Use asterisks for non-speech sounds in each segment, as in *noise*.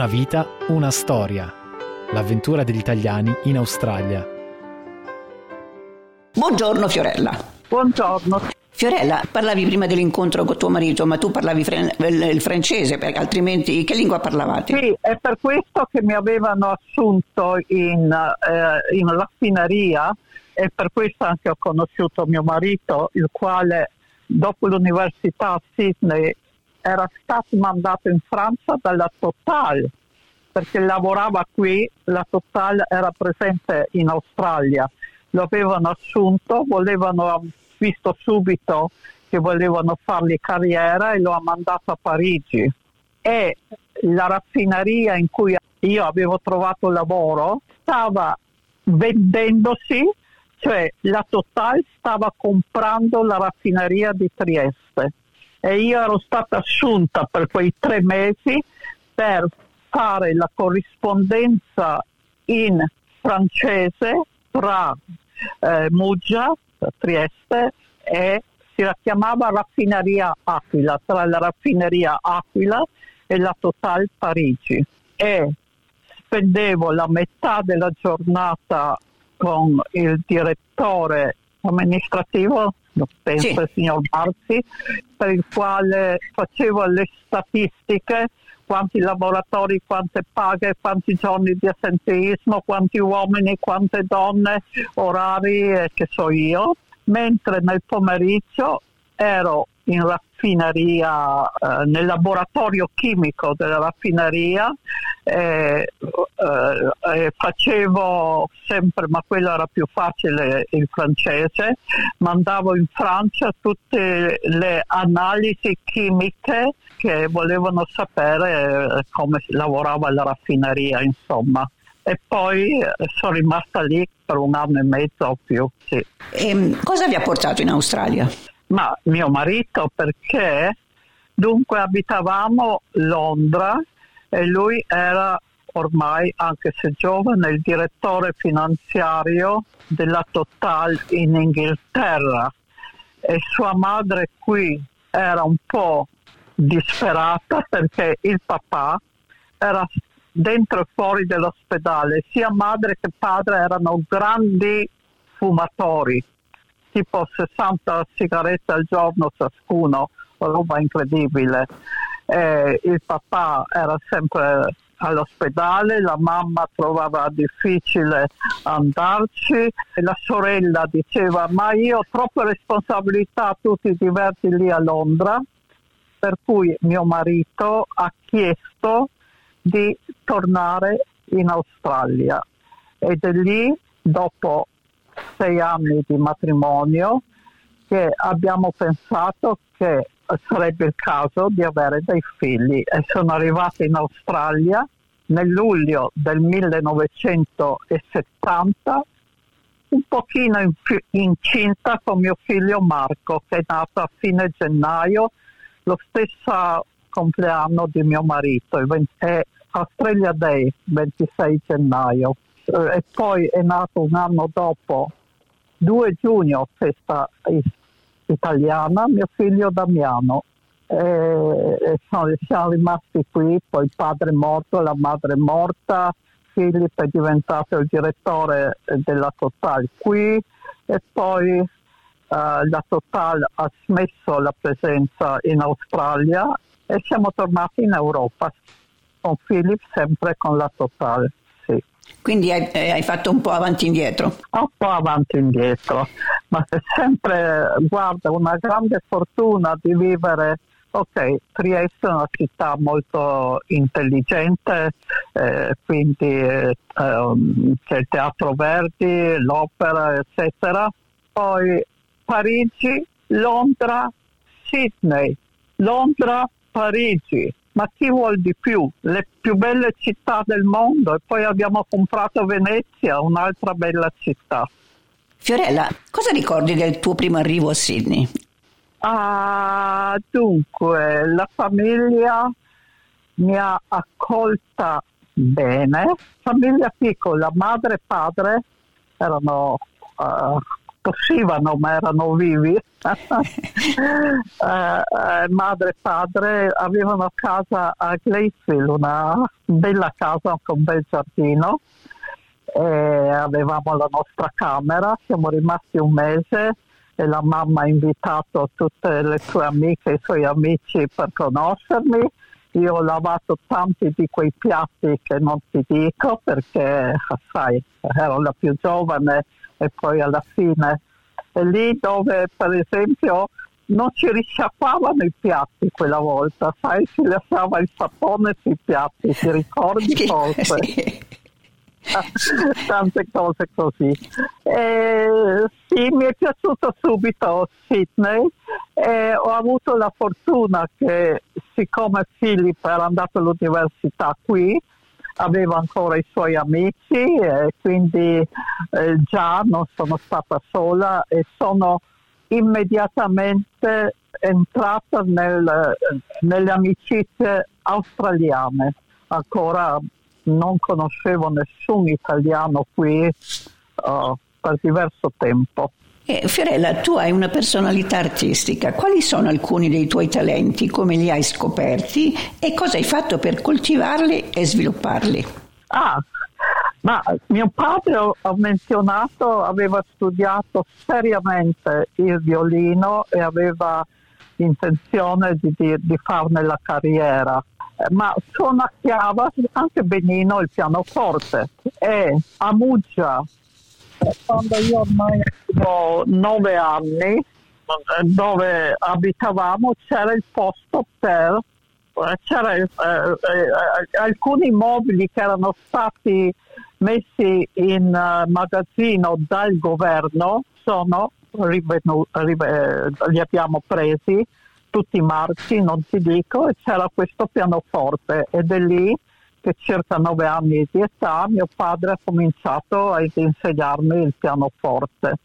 Una vita, una storia. L'avventura degli italiani in Australia. Buongiorno Fiorella. Buongiorno. Fiorella, parlavi prima dell'incontro con tuo marito, ma tu parlavi fre- il francese, perché altrimenti che lingua parlavate? Sì, è per questo che mi avevano assunto in, eh, in raffineria e per questo anche ho conosciuto mio marito, il quale dopo l'università a Sydney era stato mandato in Francia dalla Total perché lavorava qui, la Total era presente in Australia, lo avevano assunto, volevano, visto subito che volevano fargli carriera e lo ha mandato a Parigi. E la raffineria in cui io avevo trovato lavoro stava vendendosi, cioè la Total stava comprando la raffineria di Trieste e io ero stata assunta per quei tre mesi per fare la corrispondenza in francese tra eh, Muggia, Trieste e si chiamava raffineria Aquila, tra la raffineria Aquila e la Total Parigi. E spendevo la metà della giornata con il direttore amministrativo penso sì. il signor Barzi, per il quale facevo le statistiche, quanti lavoratori, quante paghe, quanti giorni di assenteismo, quanti uomini, quante donne, orari, eh, che so io, mentre nel pomeriggio ero in raffineria, eh, nel laboratorio chimico della raffineria, eh, eh, facevo sempre, ma quello era più facile, il francese, mandavo in Francia tutte le analisi chimiche che volevano sapere eh, come lavorava la raffineria, insomma e poi eh, sono rimasta lì per un anno e mezzo o più. Sì. E ehm, cosa vi ha portato in Australia? Ma mio marito perché dunque abitavamo Londra e lui era ormai, anche se giovane, il direttore finanziario della Total in Inghilterra e sua madre qui era un po' disperata perché il papà era dentro e fuori dell'ospedale, sia madre che padre erano grandi fumatori tipo 60 sigarette al giorno ciascuno, roba incredibile. Eh, il papà era sempre all'ospedale, la mamma trovava difficile andarci la sorella diceva ma io ho troppe responsabilità, tu ti diverti lì a Londra, per cui mio marito ha chiesto di tornare in Australia. Ed è lì dopo sei anni di matrimonio che abbiamo pensato che sarebbe il caso di avere dei figli e sono arrivata in Australia nel luglio del 1970 un pochino incinta con mio figlio Marco che è nato a fine gennaio lo stesso compleanno di mio marito è Australia Day 26 gennaio. Eh, e poi è nato un anno dopo, 2 giugno, festa italiana, mio figlio Damiano. E siamo rimasti qui, poi il padre è morto, la madre è morta, Filippo è diventato il direttore della Total qui e poi uh, la Total ha smesso la presenza in Australia e siamo tornati in Europa con Philip sempre con la Total. Quindi hai, eh, hai, fatto un po' avanti e indietro? Un po' avanti e indietro, ma sempre, guarda, una grande fortuna di vivere Ok, Trieste è una città molto intelligente, eh, quindi eh, ehm, c'è il Teatro Verdi, l'opera, eccetera. Poi Parigi, Londra, Sydney. Londra Parigi, ma chi vuol di più? Le più belle città del mondo e poi abbiamo comprato Venezia, un'altra bella città. Fiorella, cosa ricordi del tuo primo arrivo a Sydney? Ah, dunque, la famiglia mi ha accolta bene, famiglia piccola, madre e padre erano, uh, tossivano ma erano vivi, uh, *laughs* uh, madre e padre avevano casa a Glacefield, una bella casa con un bel giardino, e avevamo la nostra camera, siamo rimasti un mese e la mamma ha invitato tutte le sue amiche e i suoi amici per conoscermi. Io ho lavato tanti di quei piatti che non ti dico perché, sai, ero la più giovane e poi alla fine è lì dove per esempio non ci risciappavano i piatti quella volta, sai, si lasciava il sapone sui piatti, ti ricordi forse? Sì. *laughs* tante cose così. Eh, sì, mi è piaciuto subito Sydney e ho avuto la fortuna che siccome Philip era andato all'università qui, aveva ancora i suoi amici e quindi eh, già non sono stata sola e sono immediatamente entrata nel, nelle amicizie australiane. Ancora non conoscevo nessun italiano qui uh, per diverso tempo. Eh, Fiorella, tu hai una personalità artistica. Quali sono alcuni dei tuoi talenti? Come li hai scoperti? E cosa hai fatto per coltivarli e svilupparli? Ah, ma mio padre, ho menzionato, aveva studiato seriamente il violino e aveva intenzione di, di, di farne la carriera ma suonacchiava anche benino il pianoforte e a Muggia quando io ormai avevo nove anni dove abitavamo c'era il posto per c'erano eh, eh, alcuni mobili che erano stati messi in uh, magazzino dal governo sono rivenu- rive- li abbiamo presi tutti i marchi, non ti dico, e c'era questo pianoforte ed è lì che circa nove anni di età mio padre ha cominciato a insegnarmi il pianoforte.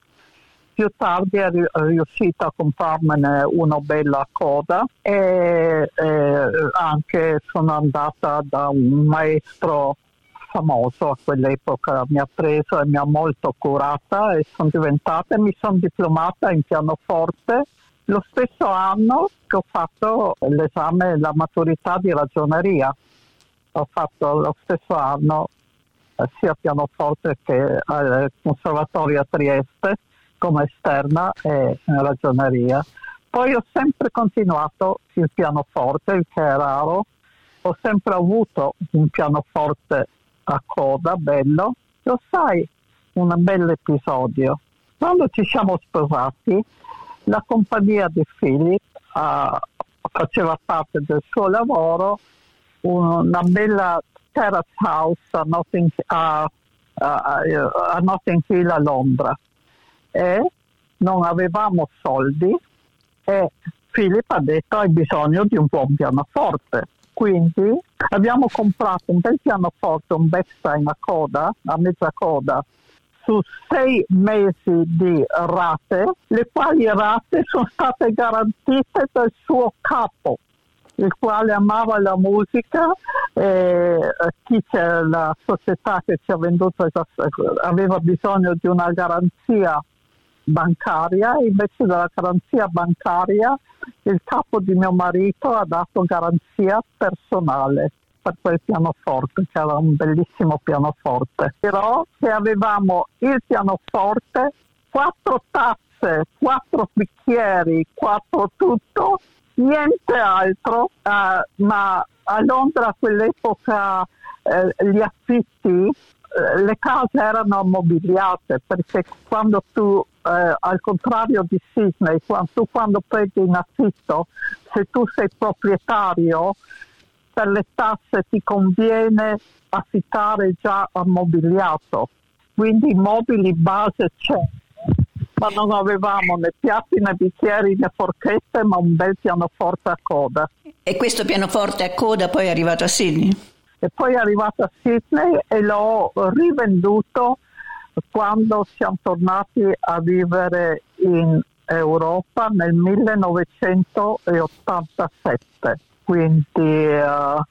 Più tardi è riuscito a comprarmene uno bello a coda e, e anche sono andata da un maestro famoso a quell'epoca, mi ha preso e mi ha molto curata e sono diventata, mi sono diplomata in pianoforte lo stesso anno che ho fatto l'esame, la maturità di ragioneria, ho fatto lo stesso anno eh, sia pianoforte che al Conservatorio a Trieste come esterna e in ragioneria. Poi ho sempre continuato il pianoforte, il che è raro, ho sempre avuto un pianoforte a coda bello. Lo sai, un bel episodio. Quando ci siamo sposati, la compagnia di Philip uh, faceva parte del suo lavoro una bella terrace house a Notting, a, a, a Notting Hill a Londra. E non avevamo soldi e Philip ha detto hai bisogno di un buon pianoforte. Quindi abbiamo comprato un bel pianoforte, un Bechstein a coda, a mezza coda su sei mesi di rate, le quali rate sono state garantite dal suo capo, il quale amava la musica e chi c'è la società che ci ha venduto aveva bisogno di una garanzia bancaria, invece della garanzia bancaria il capo di mio marito ha dato garanzia personale per quel pianoforte, che era un bellissimo pianoforte. Però se avevamo il pianoforte, quattro tazze, quattro bicchieri, quattro tutto, niente altro, eh, ma a Londra a quell'epoca eh, gli affitti, eh, le case erano ammobiliate perché quando tu, eh, al contrario di Sydney, quando, tu quando prendi in affitto, se tu sei proprietario, per le tasse ti conviene affittare già ammobiliato, quindi i mobili base c'è, ma non avevamo né piatti né bicchieri né forchette, ma un bel pianoforte a coda. E questo pianoforte a coda poi è arrivato a Sydney? E poi è arrivato a Sydney e l'ho rivenduto quando siamo tornati a vivere in Europa nel 1987. Quindi uh,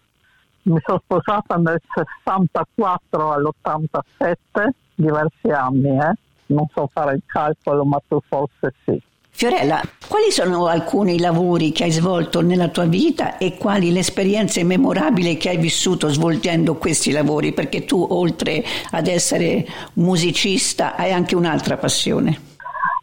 mi sono sposata nel 64 all'87, diversi anni, eh? Non so fare il calcolo, ma tu forse sì. Fiorella, quali sono alcuni lavori che hai svolto nella tua vita e quali le esperienze memorabili che hai vissuto svolgendo questi lavori? Perché tu, oltre ad essere musicista, hai anche un'altra passione.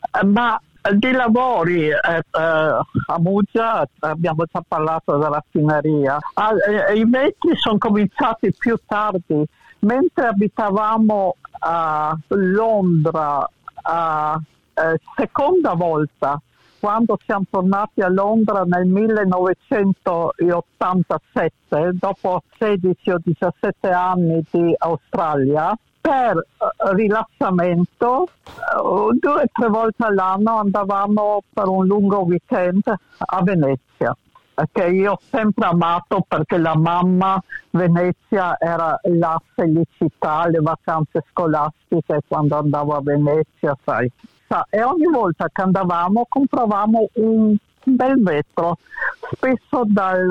Eh, ma di lavori eh, eh, a Muggia abbiamo già parlato della raffineria. Ah, eh, I vetri sono cominciati più tardi, mentre abitavamo a Londra a eh, seconda volta quando siamo tornati a Londra nel 1987, dopo 16 o 17 anni di Australia, per uh, rilassamento uh, due o tre volte all'anno andavamo per un lungo weekend a Venezia che io ho sempre amato perché la mamma Venezia era la felicità, le vacanze scolastiche quando andavo a Venezia, sai. E ogni volta che andavamo compravamo un bel vetro, spesso dal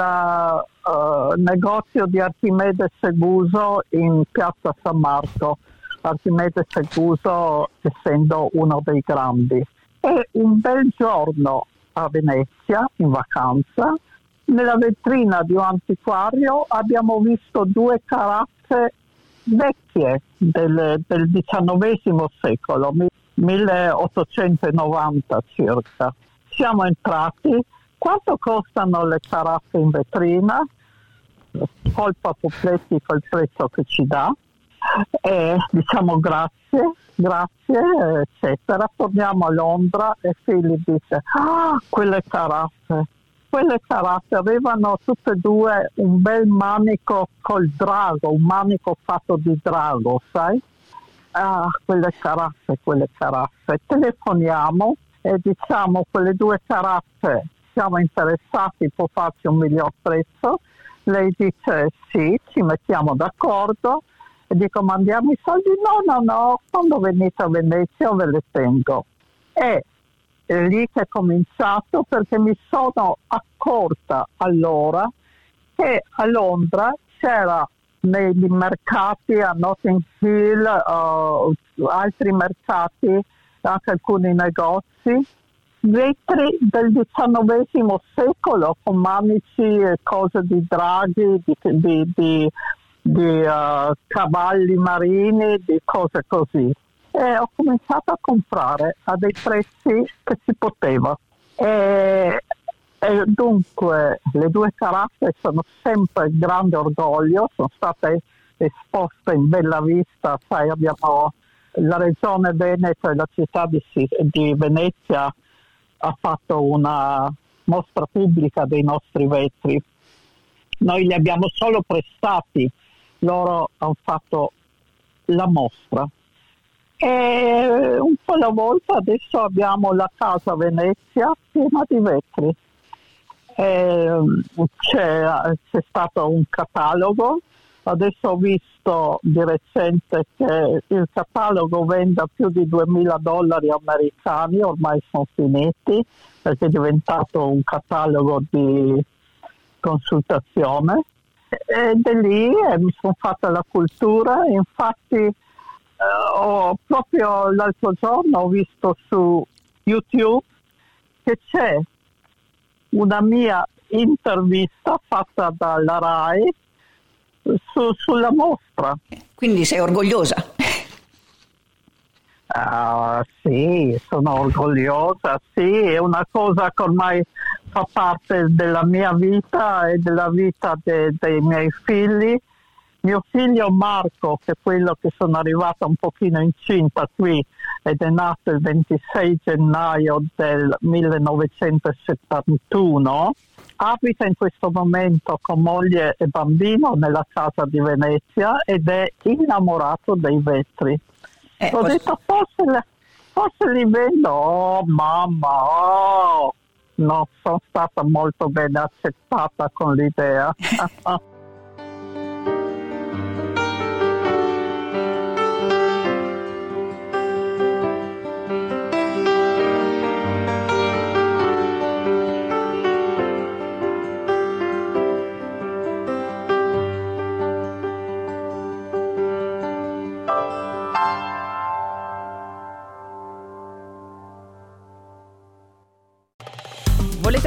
uh, negozio di Archimede Seguso in piazza San Marco, Archimede Seguso essendo uno dei grandi. E un bel giorno a Venezia, in vacanza, nella vetrina di un antiquario abbiamo visto due caraffe vecchie del, del XIX secolo, 1890 circa. Siamo entrati, quanto costano le caraffe in vetrina? Colpa Popletti col prezzo che ci dà, e diciamo grazie, grazie, eccetera. Torniamo a Londra e Philip dice, ah, quelle caraffe, quelle caraffe avevano tutte e due un bel manico col drago, un manico fatto di drago, sai? Ah, quelle caraffe, quelle caraffe. Telefoniamo e diciamo quelle due caraffe siamo interessati, può farci un miglior prezzo. Lei dice sì, ci mettiamo d'accordo e dico mandiamo i soldi. No, no, no, quando venite a Venezia ve le tengo. E è lì che è cominciato perché mi sono accorta allora che a Londra c'era nei mercati a Notting Hill, uh, altri mercati, anche alcuni negozi, vetri del XIX secolo con manici e cose di draghi, di, di, di, di uh, cavalli marini, di cose così e ho cominciato a comprare a dei prezzi che si poteva. E, e dunque le due caraffe sono sempre il grande orgoglio, sono state esposte in bella vista, sai abbiamo la regione Veneto e la città di, di Venezia ha fatto una mostra pubblica dei nostri vetri. Noi li abbiamo solo prestati, loro hanno fatto la mostra. E un po' alla volta adesso abbiamo la casa Venezia piena di vetri. C'è, c'è, stato un catalogo, adesso ho visto di recente che il catalogo vende più di 2000 dollari americani, ormai sono finiti perché è diventato un catalogo di consultazione. Ed è lì e mi sono fatta la cultura, infatti ho, proprio l'altro giorno ho visto su YouTube che c'è una mia intervista fatta dalla RAI su, sulla mostra. Quindi sei orgogliosa? Uh, sì, sono orgogliosa, sì, è una cosa che ormai fa parte della mia vita e della vita de, dei miei figli mio figlio Marco, che è quello che sono arrivata un pochino incinta qui ed è nato il 26 gennaio del 1971, abita in questo momento con moglie e bambino nella casa di Venezia ed è innamorato dei vetri. Eh, Ho detto forse, forse, li vendo, oh mamma, oh, no, sono stata molto bene accettata con l'idea. *laughs*